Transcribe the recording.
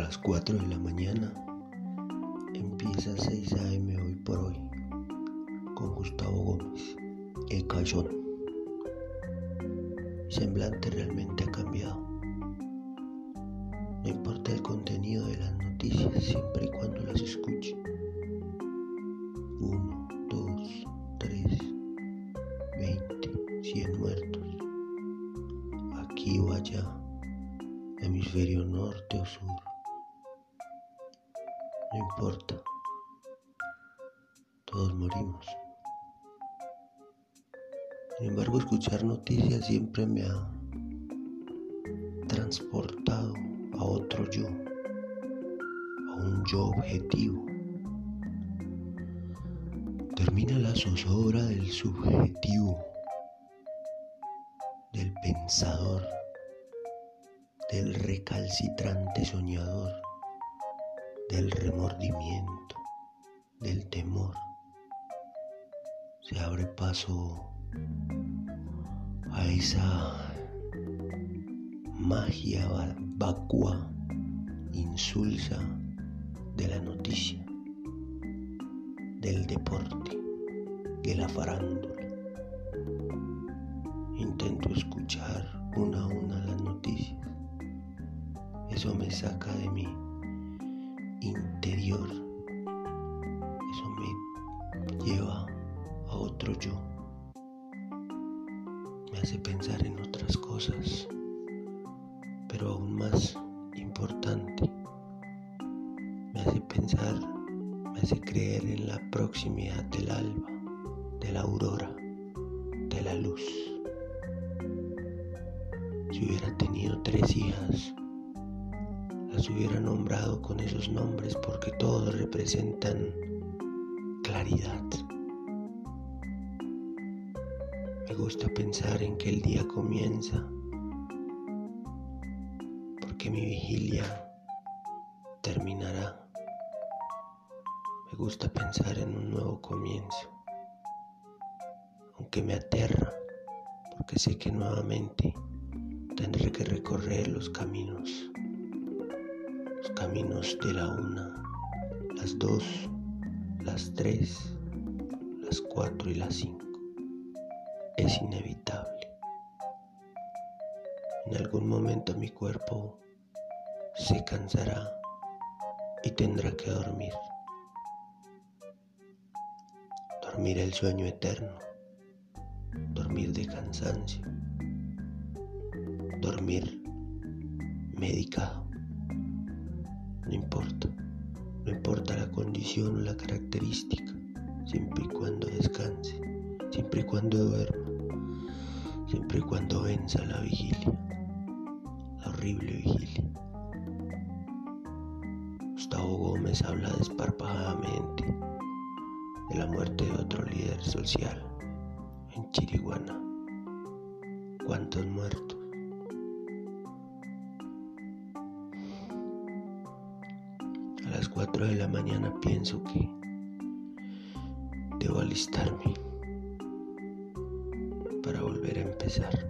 las 4 de la mañana. Empieza 6 a.m. hoy por hoy con Gustavo Gómez, el cayón. semblante realmente ha cambiado. No importa el contenido de las noticias, siempre y cuando las escuche. Uno, dos, tres, veinte, cien muertos. Aquí o allá hemisferio norte o sur. No importa, todos morimos. Sin embargo, escuchar noticias siempre me ha transportado a otro yo, a un yo objetivo. Termina la zozobra del subjetivo, del pensador del recalcitrante soñador, del remordimiento, del temor. Se abre paso a esa magia vacua, insulsa de la noticia, del deporte, de la farándula. Intento escuchar una a una las noticias eso me saca de mi interior. Eso me lleva a otro yo. Me hace pensar en otras cosas, pero aún más importante. Me hace pensar, me hace creer en la proximidad del alba, de la aurora, de la luz. Si hubiera tenido tres hijas, las hubiera nombrado con esos nombres porque todos representan claridad. Me gusta pensar en que el día comienza porque mi vigilia terminará. Me gusta pensar en un nuevo comienzo, aunque me aterra porque sé que nuevamente tendré que recorrer los caminos caminos de la una, las dos, las tres, las cuatro y las cinco. Es inevitable. En algún momento mi cuerpo se cansará y tendrá que dormir. Dormir el sueño eterno, dormir de cansancio, dormir medicado. No importa, no importa la condición o la característica, siempre y cuando descanse, siempre y cuando duerma, siempre y cuando venza la vigilia, la horrible vigilia. Gustavo Gómez habla desparpajadamente de la muerte de otro líder social en Chiriguana. ¿Cuántos muertos? Las 4 de la mañana pienso que debo alistarme para volver a empezar.